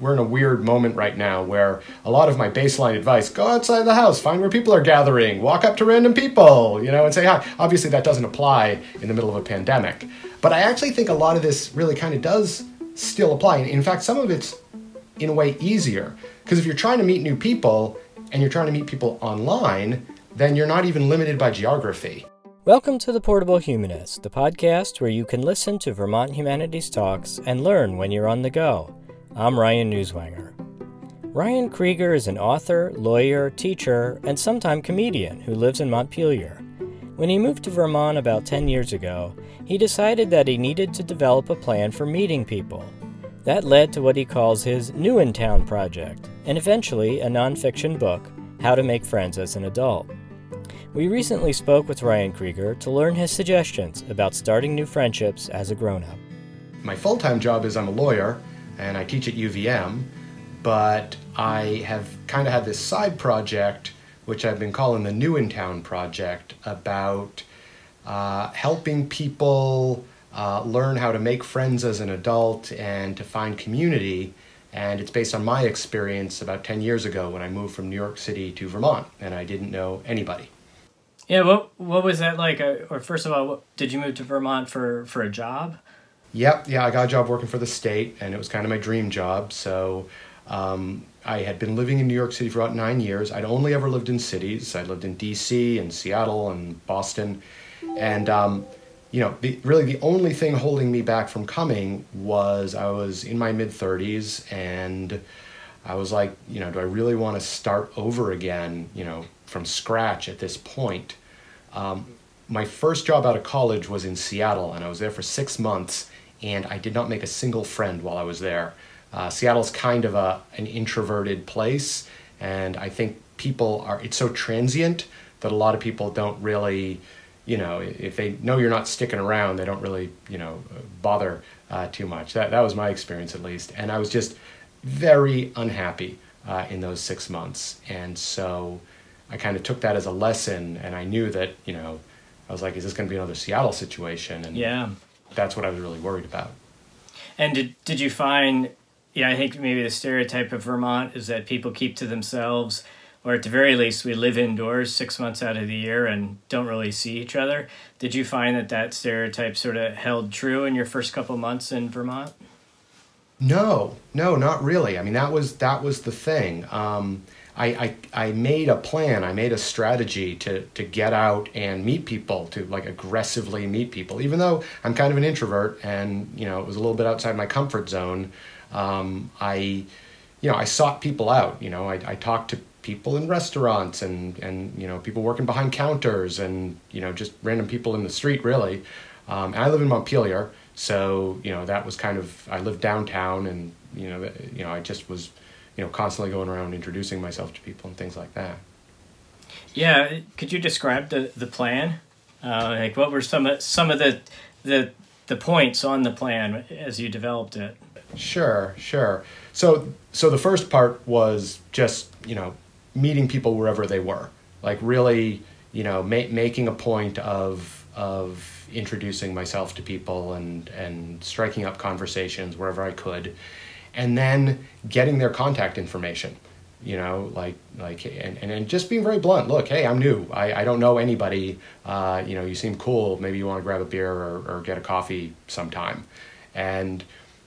we're in a weird moment right now where a lot of my baseline advice go outside the house find where people are gathering walk up to random people you know and say hi. Obviously that doesn't apply in the middle of a pandemic. But i actually think a lot of this really kind of does still apply And in fact some of it's in a way easier. Because if you're trying to meet new people and you're trying to meet people online then you're not even limited by geography. Welcome to The Portable Humanist, the podcast where you can listen to Vermont Humanities Talks and learn when you're on the go. I'm Ryan Newswanger. Ryan Kriger is an author, lawyer, teacher, and sometime comedian who lives in Montpelier. When he moved to Vermont about 10 years ago, he decided that he needed to develop a plan for meeting people. That led to what he calls his New in Town project, and eventually a nonfiction book, How to Make Friends as an Adult. We recently spoke with Ryan Kriger to learn his suggestions about starting new friendships as a grown up. My full time job is I'm a lawyer, and I teach at UVM, but I have kind of had this side project, which I've been calling the New in Town Project, about uh, helping people uh, learn how to make friends as an adult and to find community. And it's based on my experience about 10 years ago when I moved from New York City to Vermont and I didn't know anybody. Yeah, what what was that like? Or first of all, did you move to Vermont for for a job? Yep, yeah, I got a job working for the state, and it was kind of my dream job. So um, I had been living in New York City for about nine years. I'd only ever lived in cities. I lived in D.C. and Seattle and Boston, and um, you know, the, really the only thing holding me back from coming was I was in my mid thirties, and I was like, you know, do I really want to start over again? You know, from scratch at this point. Um, my first job out of college was in Seattle, and I was there for six months and I did not make a single friend while I was there. Uh, Seattle's kind of a an introverted place, and I think people are. It's so transient that a lot of people don't really, you know, if they know you're not sticking around, they don't really, you know, bother uh, too much. That that was my experience at least, and I was just very unhappy uh, in those six months, and so I kind of took that as a lesson, and I knew that you know. I was like, is this going to be another Seattle situation? And yeah that's what I was really worried about. And did did you find? Yeah, I think maybe the stereotype of Vermont is that people keep to themselves, or at the very least, we live indoors six months out of the year and don't really see each other. Did you find that that stereotype sort of held true in your first couple months in Vermont? No, no, not really. I mean, that was that was the thing. Um, I, I, I made a plan, I made a strategy to, to get out and meet people, to like aggressively meet people. Even though I'm kind of an introvert and, you know, it was a little bit outside my comfort zone, um, I, you know, I sought people out. You know, I, I talked to people in restaurants and, and, you know, people working behind counters and, you know, just random people in the street, really. Um, I live in Montpelier, so, you know, that was kind of, I lived downtown and, you know, you know, I just was you know, constantly going around introducing myself to people and things like that. Yeah, could you describe the the plan? Uh, like, what were some of some of the the the points on the plan as you developed it? Sure, sure. So so the first part was just you know meeting people wherever they were, like really you know ma- making a point of of introducing myself to people and and striking up conversations wherever I could and then getting their contact information you know like like and, and, and just being very blunt. Look hey i'm new. I, I don't know anybody. Uh, you know you seem cool. Maybe you want to grab a beer or, or get a coffee sometime. And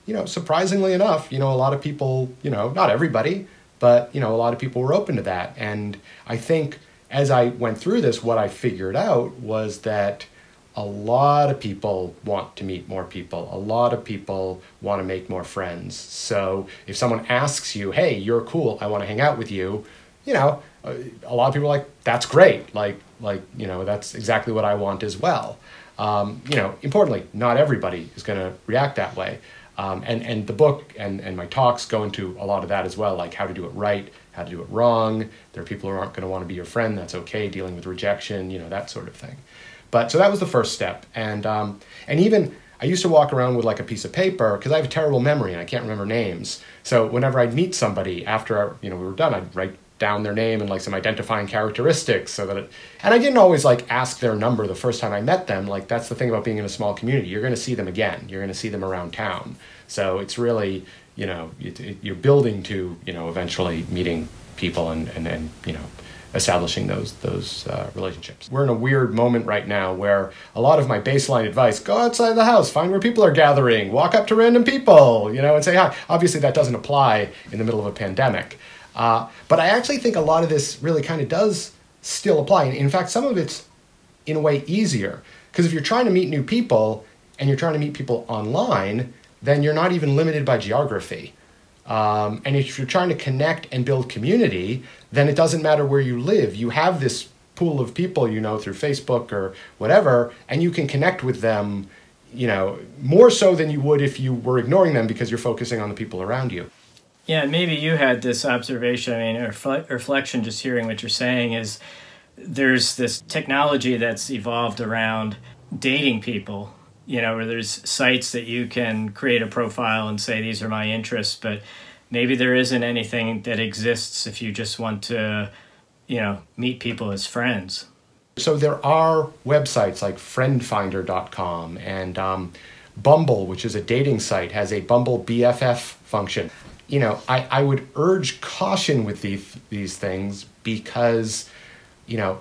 you know surprisingly enough you know a lot of people you know not everybody but you know a lot of people were open to that. And i think as i went through this what i figured out was that a lot of people want to meet more people. A lot of people want to make more friends. So if someone asks you, "Hey, you're cool. I want to hang out with you," you know, a lot of people are like, "That's great. Like, like you know, that's exactly what I want as well." Um, you know, importantly, not everybody is going to react that way. Um, and and the book and and my talks go into a lot of that as well, like how to do it right, how to do it wrong. There are people who aren't going to want to be your friend. That's okay. Dealing with rejection, you know, that sort of thing. But so that was the first step, and um, and even I used to walk around with like a piece of paper because I have a terrible memory and I can't remember names. So whenever I'd meet somebody after you know we were done, I'd write down their name and like some identifying characteristics so that it, and I didn't always like ask their number the first time I met them. Like that's the thing about being in a small community. You're going to see them again. You're going to see them around town. So it's really you know it, it, you're building to you know eventually meeting people and and, and you know establishing those those uh, relationships. We're in a weird moment right now where a lot of my baseline advice: go outside the house, find where people are gathering, walk up to random people, you know, and say hi. Obviously, that doesn't apply in the middle of a pandemic, uh, but I actually think a lot of this really kind of does still apply. And In fact, some of it's in a way easier because if you're trying to meet new people and you're trying to meet people online, then you're not even limited by geography. Um, and if you're trying to connect and build community, then it doesn't matter where you live. You have this pool of people you know through Facebook or whatever, and you can connect with them, you know, more so than you would if you were ignoring them because you're focusing on the people around you. Yeah, maybe you had this observation. I mean, reflection, just hearing what you're saying is there's this technology that's evolved around dating people you know, where there's sites that you can create a profile and say these are my interests, but maybe there isn't anything that exists if you just want to, you know, meet people as friends. So there are websites like friendfinder.com and um, Bumble, which is a dating site, has a Bumble BFF function. You know, I, I would urge caution with these, these things because, you know,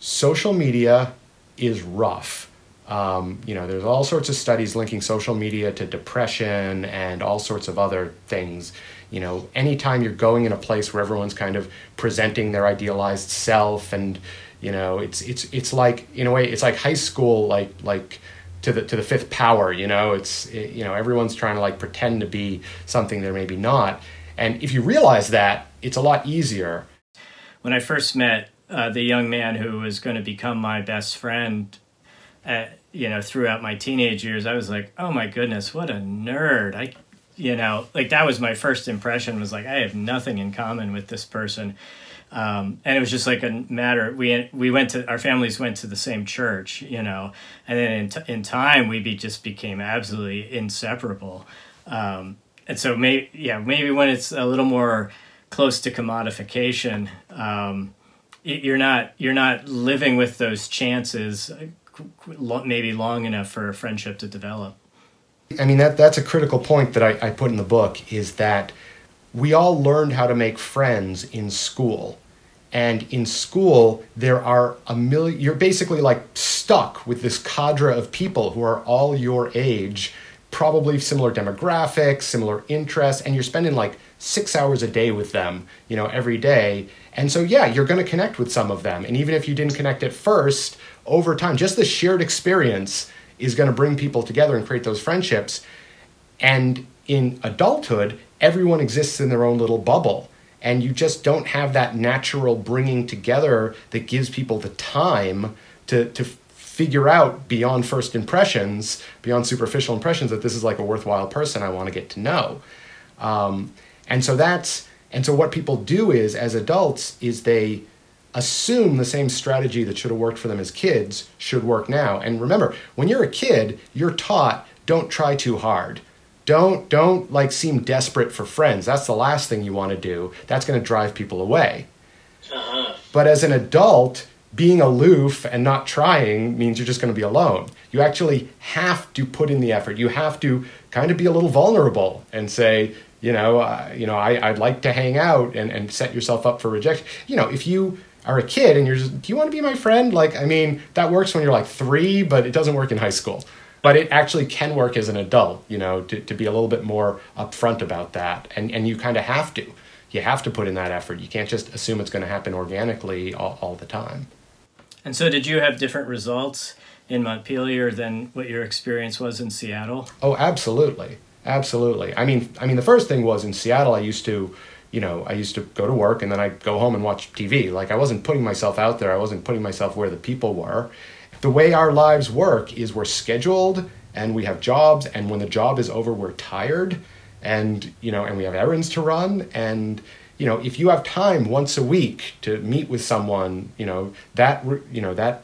social media is rough um, you know, there's all sorts of studies linking social media to depression and all sorts of other things. You know, anytime you're going in a place where everyone's kind of presenting their idealized self, and you know, it's it's it's like in a way, it's like high school, like like to the to the fifth power. You know, it's it, you know everyone's trying to like pretend to be something they're maybe not. And if you realize that, it's a lot easier. When I first met uh, the young man who was going to become my best friend, at, you know, throughout my teenage years, I was like, oh my goodness, what a nerd. I, you know, like that was my first impression was like, I have nothing in common with this person. Um, and it was just like a matter. We we went to our families went to the same church, you know, and then in t- in time we be, just became absolutely inseparable. Um, and so maybe yeah, maybe when it's a little more close to commodification, um, you're not you're not living with those chances maybe long enough for a friendship to develop. I mean that that's a critical point that I, I put in the book is that we all learned how to make friends in school. And in school, there are a million, you're basically like stuck with this cadre of people who are all your age, probably similar demographics, similar interests, and you're spending like six hours a day with them, you know, every day. And so, yeah, you're going to connect with some of them. And even if you didn't connect at first, over time, just the shared experience is going to bring people together and create those friendships. And in adulthood, everyone exists in their own little bubble. And you just don't have that natural bringing together that gives people the time to, to figure out beyond first impressions, beyond superficial impressions, that this is like a worthwhile person I want to get to know. Um, and so that's, and so what people do is, as adults, is they assume the same strategy that should have worked for them as kids should work now. And remember, when you're a kid, you're taught don't try too hard. Don't don't like seem desperate for friends. That's the last thing you want to do. That's going to drive people away. Uh-huh. But as an adult, being aloof and not trying means you're just going to be alone. You actually have to put in the effort. You have to kind of be a little vulnerable and say, you know, uh, you know, I, I'd like to hang out and, and set yourself up for rejection. You know, if you are a kid and you're just, do you want to be my friend? Like, I mean, that works when you're like three, but it doesn't work in high school. But it actually can work as an adult, you know, to, to be a little bit more upfront about that. And, and you kind of have to. You have to put in that effort. You can't just assume it's going to happen organically all, all the time. And so, did you have different results in Montpelier than what your experience was in Seattle? Oh, absolutely. Absolutely. I mean, I mean, the first thing was in Seattle, I used to you know, I used to go to work and then I'd go home and watch TV. Like I wasn't putting myself out there, I wasn't putting myself where the people were. The way our lives work is we're scheduled and we have jobs and when the job is over we're tired and you know and we have errands to run and you know if you have time once a week to meet with someone you know that you know that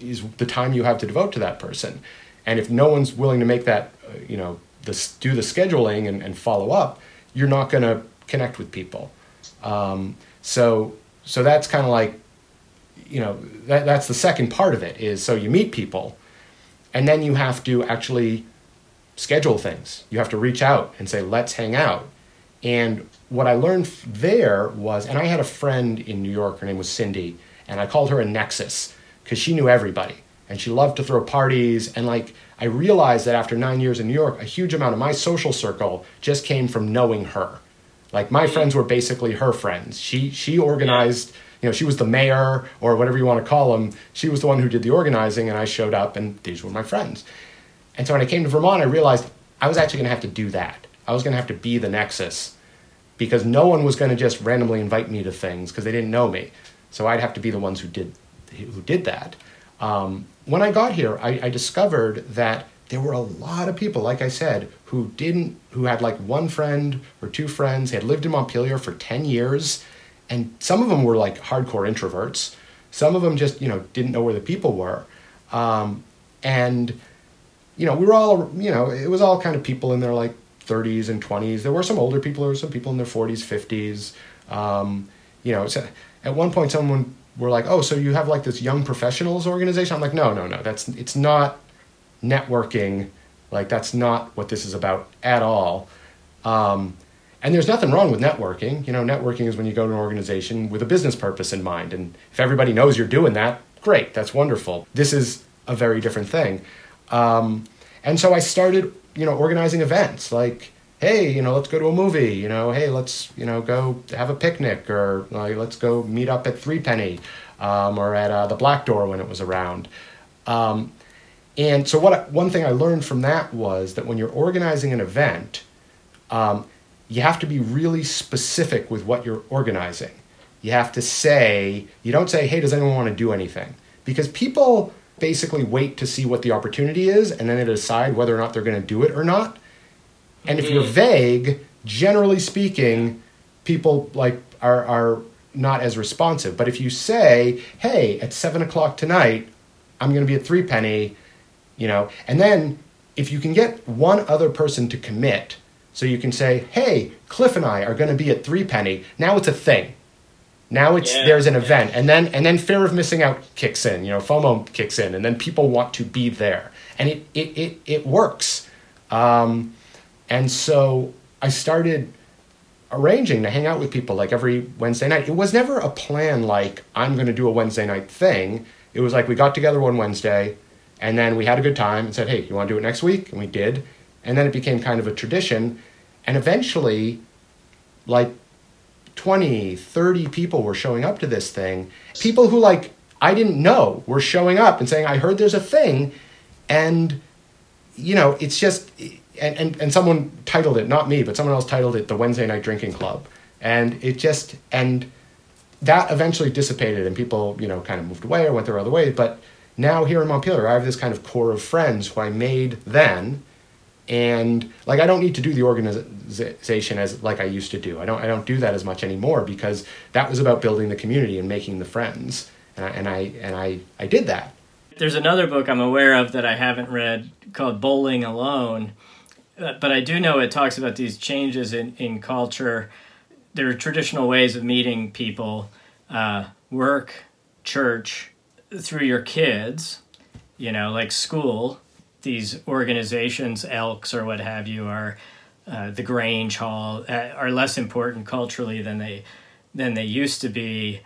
is the time you have to devote to that person and if no one's willing to make that uh, you know this do the scheduling and, and follow up you're not going to connect with people. Um, so so that's kind of like you know that, that's the second part of it is so you meet people and then you have to actually schedule things you have to reach out and say let's hang out And what I learned there was, and I had a friend in New York, her name was Cindy, and I called her a nexus because she knew everybody and she loved to throw parties. And like, I realized that after nine years in New York, a huge amount of my social circle just came from knowing her. Like, my mm-hmm. friends were basically her friends. She, she organized. Yeah you know, she was the mayor or whatever you want to call them. She was the one who did the organizing, and I showed up, and these were my friends. And so when I came to Vermont, I realized I was actually going to have to do that. I was going to have to be the nexus because no one was going to just randomly invite me to things because they didn't know me. So I'd have to be the ones who did who did that. Um, when I got here, I, I discovered that there were a lot of people, like I said, who didn't, who had like one friend or two friends, had lived in Montpelier for 10 years, and some of them were like hardcore introverts. Some of them just, you know, didn't know where the people were. Um, and, you know, we were all, you know, it was all kind of people in their like 30s and 20s. There were some older people, there were some people in their 40s, 50s. Um, you know, so at one point someone were like, "Oh, so you have like this young professionals organization?" I'm like, "No, no, no. That's it's not networking. Like that's not what this is about at all." Um, and there's nothing wrong with networking. You know, networking is when you go to an organization with a business purpose in mind, and if everybody knows you're doing that, great. That's wonderful. This is a very different thing. Um, and so I started, you know, organizing events like hey, you know, let's go to a movie, you know, hey, let's, you know, go have a picnic or like, let's go meet up at Three Penny um, or at uh, the Black Door when it was around. Um, and so what one thing I learned from that was that when you're organizing an event, um, you have to be really specific with what you're organizing. You have to say, you don't say, hey, does anyone want to do anything? Because people basically wait to see what the opportunity is and then they decide whether or not they're going to do it or not. And if you're mm-hmm. vague, generally speaking, people like are are not as responsive. But if you say, "Hey, at seven o'clock tonight, I'm going to be at Three Penny," you know, and then if you can get one other person to commit, so you can say, "Hey, Cliff and I are going to be at Three Penny." Now it's a thing. Now it's yeah, there's an event, and then and then fear of missing out kicks in. You know, FOMO kicks in, and then people want to be there, and it it it, it works. Um, and so I started arranging to hang out with people like every Wednesday night. It was never a plan like I'm going to do a Wednesday night thing. It was like we got together one Wednesday and then we had a good time and said, "Hey, you want to do it next week?" And we did. And then it became kind of a tradition and eventually like 20, 30 people were showing up to this thing. People who like I didn't know were showing up and saying, "I heard there's a thing." And you know, it's just and, and, and someone titled it, not me, but someone else titled it the Wednesday Night Drinking Club. And it just, and that eventually dissipated and people, you know, kind of moved away or went their other way. But now here in Montpelier, I have this kind of core of friends who I made then. And like, I don't need to do the organization as like I used to do. I don't, I don't do that as much anymore because that was about building the community and making the friends. And I, and I, and I, I did that. There's another book I'm aware of that I haven't read called Bowling Alone uh, but I do know it talks about these changes in, in culture. There are traditional ways of meeting people, uh, work, church, through your kids, you know, like school. These organizations, Elks or what have you, are uh, the Grange Hall, uh, are less important culturally than they than they used to be.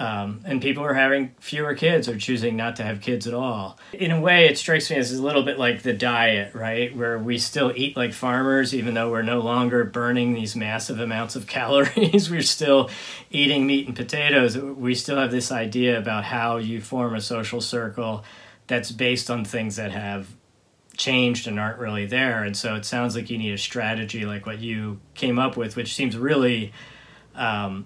Um, and people are having fewer kids or choosing not to have kids at all. In a way, it strikes me as a little bit like the diet, right? Where we still eat like farmers, even though we're no longer burning these massive amounts of calories. we're still eating meat and potatoes. We still have this idea about how you form a social circle that's based on things that have changed and aren't really there. And so it sounds like you need a strategy like what you came up with, which seems really. Um,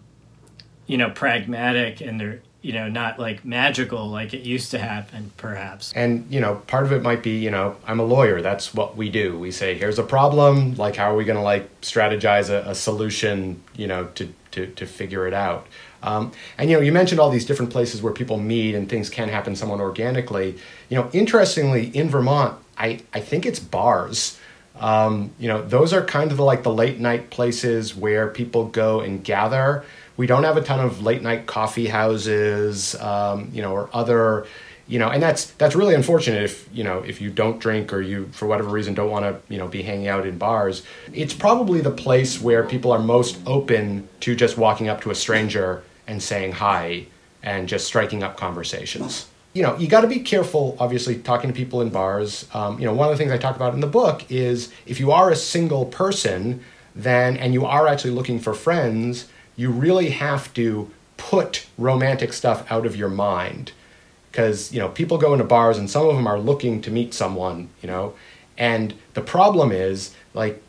you know pragmatic and they're you know not like magical like it used to happen perhaps. And you know part of it might be you know i'm a lawyer. That's what we do. We say here's a problem. Like how are we going to like strategize a, a, solution you know to to to figure it out? Um, and you know you mentioned all these different places where people meet and things can happen somewhat organically. You know interestingly in vermont i i think it's bars. Um, you know those are kind of the, like the late night places where people go and gather we don't have a ton of late night coffee houses, um, you know, or other you know and that's that's really unfortunate if you know if you don't drink or you for whatever reason don't want to you know be hanging out in bars. It's probably the place where people are most open to just walking up to a stranger and saying hi and just striking up conversations. You know you got to be careful obviously talking to people in bars. Um, you know one of the things i talk about in the book is if you are a single person then and you are actually looking for friends you really have to put romantic stuff out of your mind. Because you know people go into bars and some of them are looking to meet someone you know? And the problem is like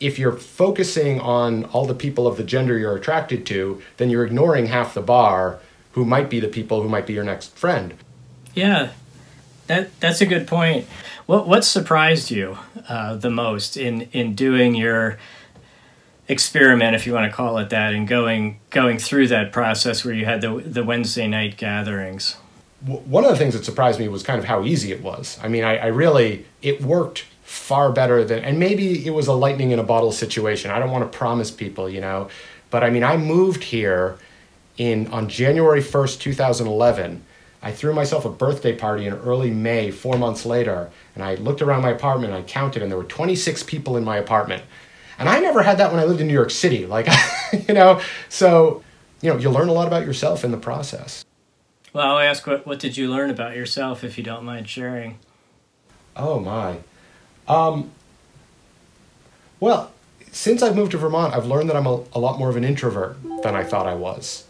if you're focusing on all the people of the gender you're attracted to then you're ignoring half the bar who might be the people who might be your next friend. Yeah. That that's a good point. What what surprised you uh, the most in in doing your experiment, if you want to call it that, and going going through that process where you had the the Wednesday night gatherings? One of the things that surprised me was kind of how easy it was. I mean, I, I really it worked far better than, and maybe it was a lightning in a bottle situation. I don't want to promise people, you know, but I mean, I moved here in on January first, two thousand eleven. I threw myself a birthday party in early May, four months later, and I looked around my apartment and I counted, and there were 26 people in my apartment. And I never had that when I lived in New York City. Like, you know, so, you know, you learn a lot about yourself in the process. Well, I'll ask what, what did you learn about yourself if you don't mind sharing? Oh, my. Um, well, since I've moved to Vermont, I've learned that I'm a, a lot more of an introvert than I thought I was.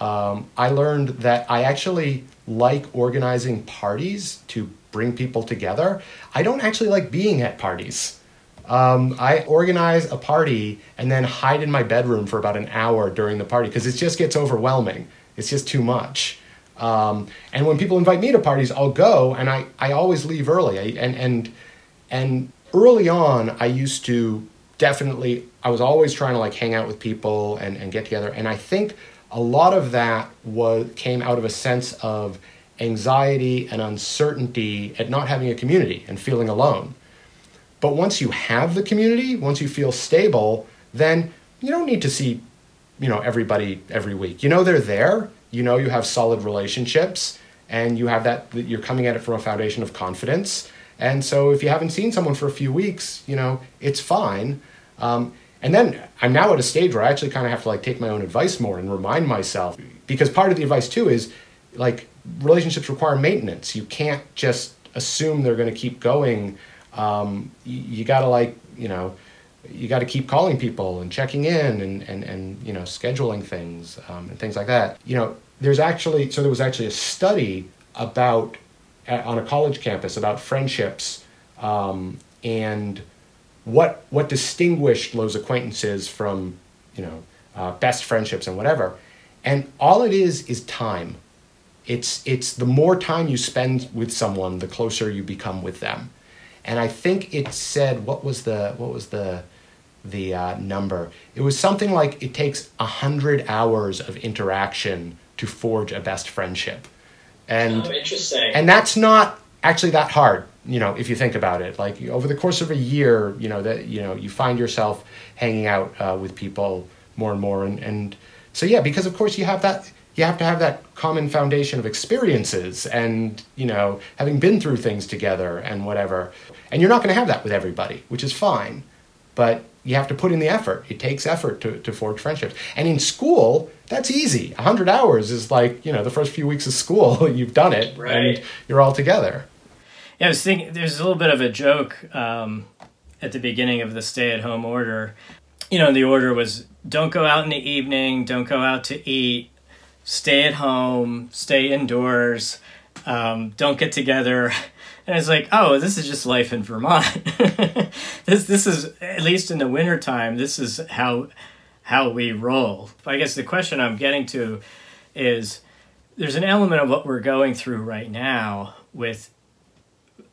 Um, I learned that I actually like organizing parties to bring people together. I don't actually like being at parties. Um, I organize a party and then hide in my bedroom for about an hour during the party because it just gets overwhelming. It's just too much. Um, and when people invite me to parties, I'll go and I, I always leave early. I, and, and, and early on, I used to definitely, I was always trying to like hang out with people and, and get together. And I think a lot of that was, came out of a sense of anxiety and uncertainty at not having a community and feeling alone. But once you have the community, once you feel stable, then you don't need to see, you know, everybody every week. You know they're there. You know you have solid relationships, and you have that. You're coming at it from a foundation of confidence. And so if you haven't seen someone for a few weeks, you know it's fine. Um, and then I'm now at a stage where I actually kind of have to like take my own advice more and remind myself because part of the advice too is like relationships require maintenance. You can't just assume they're going to keep going um, you, you got to like you know you got to keep calling people and checking in and and, and you know scheduling things um, and things like that. You know there's actually so there was actually a study about on a college campus about friendships um, and what what distinguished those acquaintances from you know uh, best friendships and whatever. And all it is is time. It's it's the more time you spend with someone the closer you become with them and I think it said what was the what was the the uh, number? It was something like it takes a hundred hours of interaction to forge a best friendship, and oh, interesting. And that's not actually that hard, you know, if you think about it. Like over the course of a year, you know that you know you find yourself hanging out uh, with people more and more, and and so yeah, because of course you have that you have to have that common foundation of experiences and you know having been through things together and whatever. And you're not going to have that with everybody which is fine but you have to put in the effort. It takes effort to, to forge friendships. And in school that's easy. 100 hours is like you know the first few weeks of school you've done it right. and you're all together. Yeah i was thinking there's a little bit of a joke um, at the beginning of the stay-at-home order. You know the order was don't go out in the evening don't go out to eat stay at home, stay indoors, um, don't get together. And it's like, oh, this is just life in Vermont. this this is at least in the wintertime, this is how how we roll. I guess the question I'm getting to is there's an element of what we're going through right now with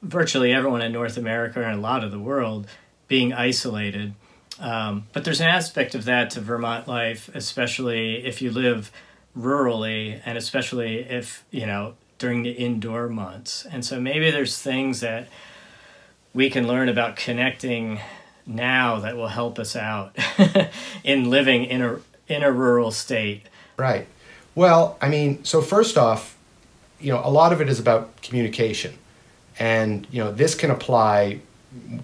virtually everyone in North America and a lot of the world being isolated. Um, but there's an aspect of that to Vermont life, especially if you live rurally and especially if you know during the indoor months and so maybe there's things that we can learn about connecting now that will help us out in living in a in a rural state right well i mean so first off you know, a lot of it is about communication. And, you know, this can apply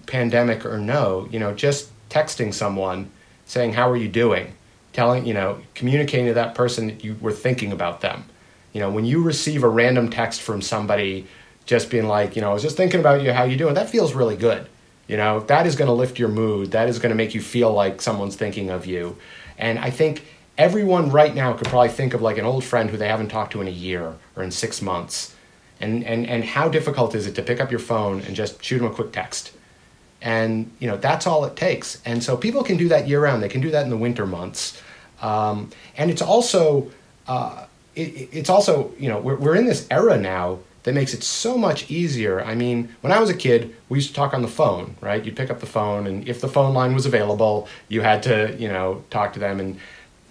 pandemic or no, you know, just texting someone saying, How are you doing? Telling, you know, communicating to that person that you were thinking about them. You know, when you receive a random text from somebody just being like, you know, I was just thinking about you, how you doing, that feels really good. You know, that is going to lift your mood. That is going to make you feel like someone's thinking of you. And I think everyone right now could probably think of like an old friend who they haven't talked to in a year or in six months. And, and, and how difficult is it to pick up your phone and just shoot them a quick text? And, you know, that's all it takes. And so people can do that year round. They can do that in the winter months. Um, and it's also, uh, it, it's also, you know, we're, we're in this era now that makes it so much easier. I mean, when I was a kid, we used to talk on the phone, right? You'd pick up the phone, and if the phone line was available, you had to, you know, talk to them. And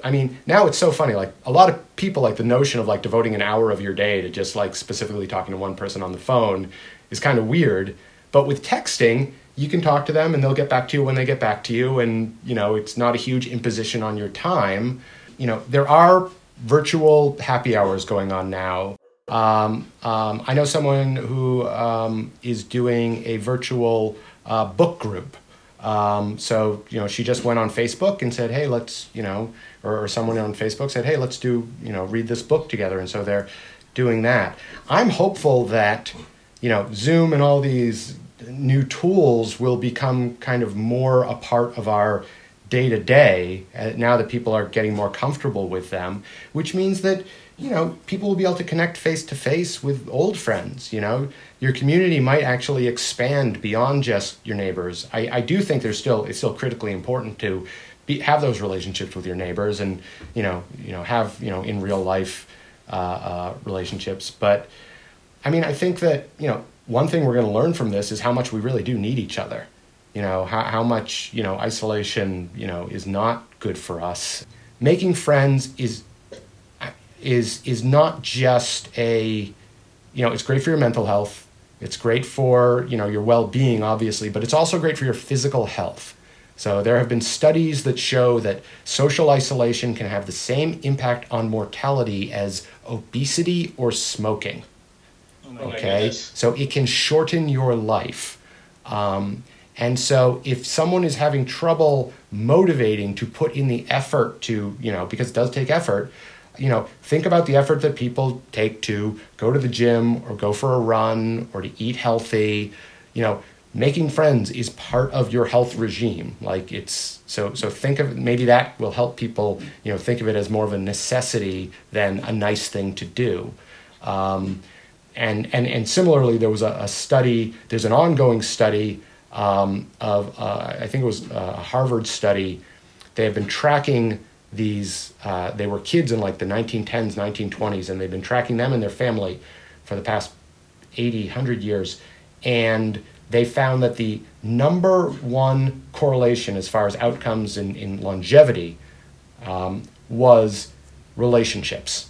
I mean, now it's so funny. Like a lot of people, like the notion of like devoting an hour of your day to just like specifically talking to one person on the phone is kind of weird. But with texting, you can talk to them, and they'll get back to you when they get back to you, and you know, it's not a huge imposition on your time. You know, there are virtual happy hours going on now um, um, I know someone who um, is doing a virtual uh, book group. Um, so you know, she just went on Facebook and said, "Hey, let's you know," or, or, someone on Facebook said, "Hey, let's do you know read this book together." And so they're doing that. I'm hopeful that you know Zoom and all these new tools will become kind of more a part of our day to day now that people are getting more comfortable with them, which means that you know, people will be able to connect face to face with old friends. You know, your community might actually expand beyond just your neighbors. I, I do think there's still it's still critically important to be, have those relationships with your neighbors and you know you know have you know in real life uh, uh, relationships. But I mean, I think that you know one thing we're going to learn from this is how much we really do need each other. You know how how much you know isolation you know is not good for us. Making friends is is is not just a you know it's great for your mental health it's great for you know your well-being obviously but it's also great for your physical health so there have been studies that show that social isolation can have the same impact on mortality as obesity or smoking oh okay so it can shorten your life um, and so if someone is having trouble motivating to put in the effort to you know because it does take effort you know, think about the effort that people take to go to the gym or go for a run or to eat healthy. You know, making friends is part of your health regime. Like it's so so think of maybe that will help people, you know, think of it as more of a necessity than a nice thing to do. Um, and, and, and similarly, there was a, a study, there's an ongoing study um, of, uh, I think it was a Harvard study. They have been tracking these uh, they were kids in like the 1910s 1920s and they've been tracking them and their family for the past 80 100 years. And they found that the number one correlation as far as outcomes in, in longevity um, was relationships.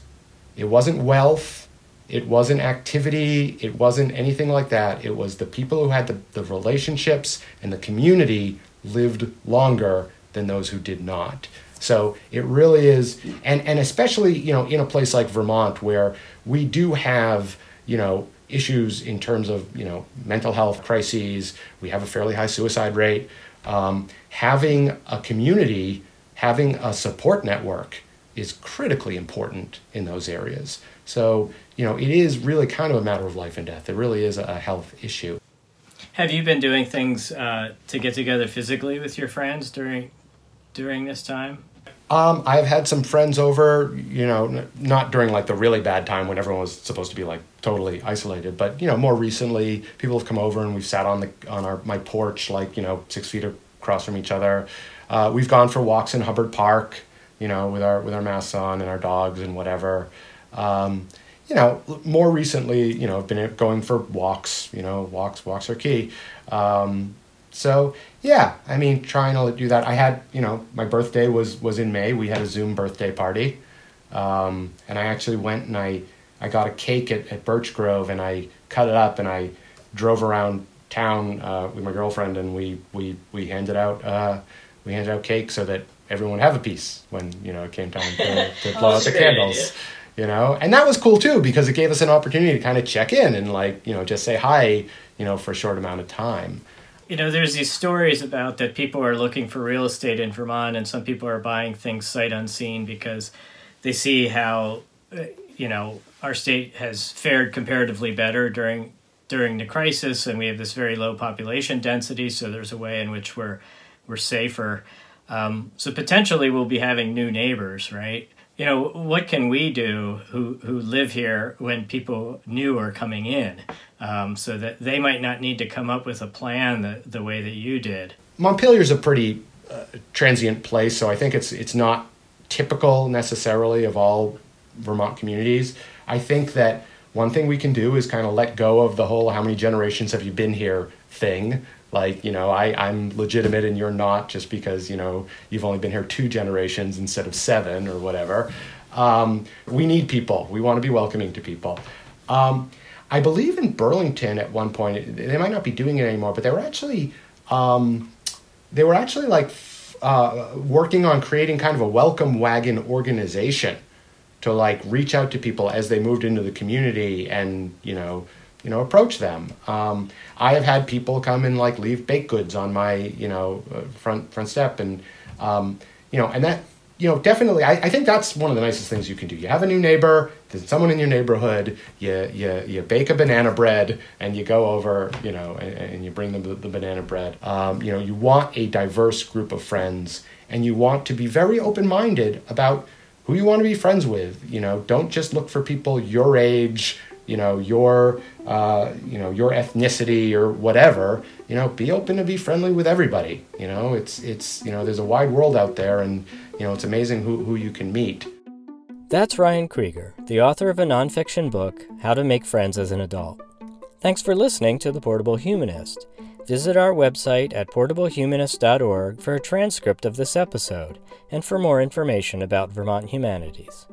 It wasn't wealth it wasn't activity it wasn't anything like that it was the people who had the, the relationships and the community lived longer than those who did not so it really is, and and especially you know in a place like Vermont where we do have you know issues in terms of you know mental health crises. We have a fairly high suicide rate. Um, having a community, having a support network is critically important in those areas. So you know it is really kind of a matter of life and death. It really is a health issue. Have you been doing things uh, to get together physically with your friends during during this time? Um, I've had some friends over, you know, not during like the really bad time when everyone was supposed to be like totally isolated, but you know, more recently, people have come over and we've sat on the on our my porch, like you know, six feet across from each other. Uh, we've gone for walks in Hubbard Park, you know, with our with our masks on and our dogs and whatever. Um, you know, more recently, you know, I've been going for walks. You know, walks walks are key. Um, so yeah, I mean, trying to do that. I had, you know, my birthday was was in May. We had a Zoom birthday party, um, and I actually went and I I got a cake at, at Birch Grove and I cut it up and I drove around town uh, with my girlfriend and we we we handed out uh, we handed out cake so that everyone have a piece when you know it came time to, to blow out the candles. you know, and that was cool too because it gave us an opportunity to kind of check in and like you know just say hi, you know, for a short amount of time. You know, there's these stories about that people are looking for real estate in Vermont, and some people are buying things sight unseen because they see how uh, you know our state has fared comparatively better during during the crisis, and we have this very low population density, so there's a way in which we're we're safer. Um, so potentially, we'll be having new neighbors, right? You know, what can we do who who live here when people new are coming in, um, so that they might not need to come up with a plan the the way that you did. Montpelier is a pretty uh, transient place, so I think it's it's not typical necessarily of all Vermont communities. I think that one thing we can do is kind of let go of the whole how many generations have you been here thing like you know I, i'm legitimate and you're not just because you know you've only been here two generations instead of seven or whatever. Um, we need people. We want to be welcoming to people. Um, i believe in burlington at one point they might not be doing it anymore but they were actually um, they were actually like uh, working on creating kind of a welcome wagon organization to like reach out to people as they moved into the community and you know you know approach them. Um, i have had people come and like leave baked goods on my you know uh, front front step and um, you know and that you know definitely I, I think that's one of the nicest things you can do. You have a new neighbor there's someone in your neighborhood you you, you bake a banana bread and you go over you know and, and you bring them the, the banana bread. Um, you know you want a diverse group of friends and you want to be very open-minded about who you want to be friends with. You know, don't just look for people your age, you know, your uh, you know your ethnicity or whatever. You know, be open to be friendly with everybody. You know, it's it's you know there's a wide world out there, and you know it's amazing who who you can meet. That's Ryan Kriger, the author of a nonfiction book, How to Make Friends as an Adult. Thanks for listening to The Portable Humanist. Visit our website at portablehumanist.org for a transcript of this episode and for more information about Vermont humanities.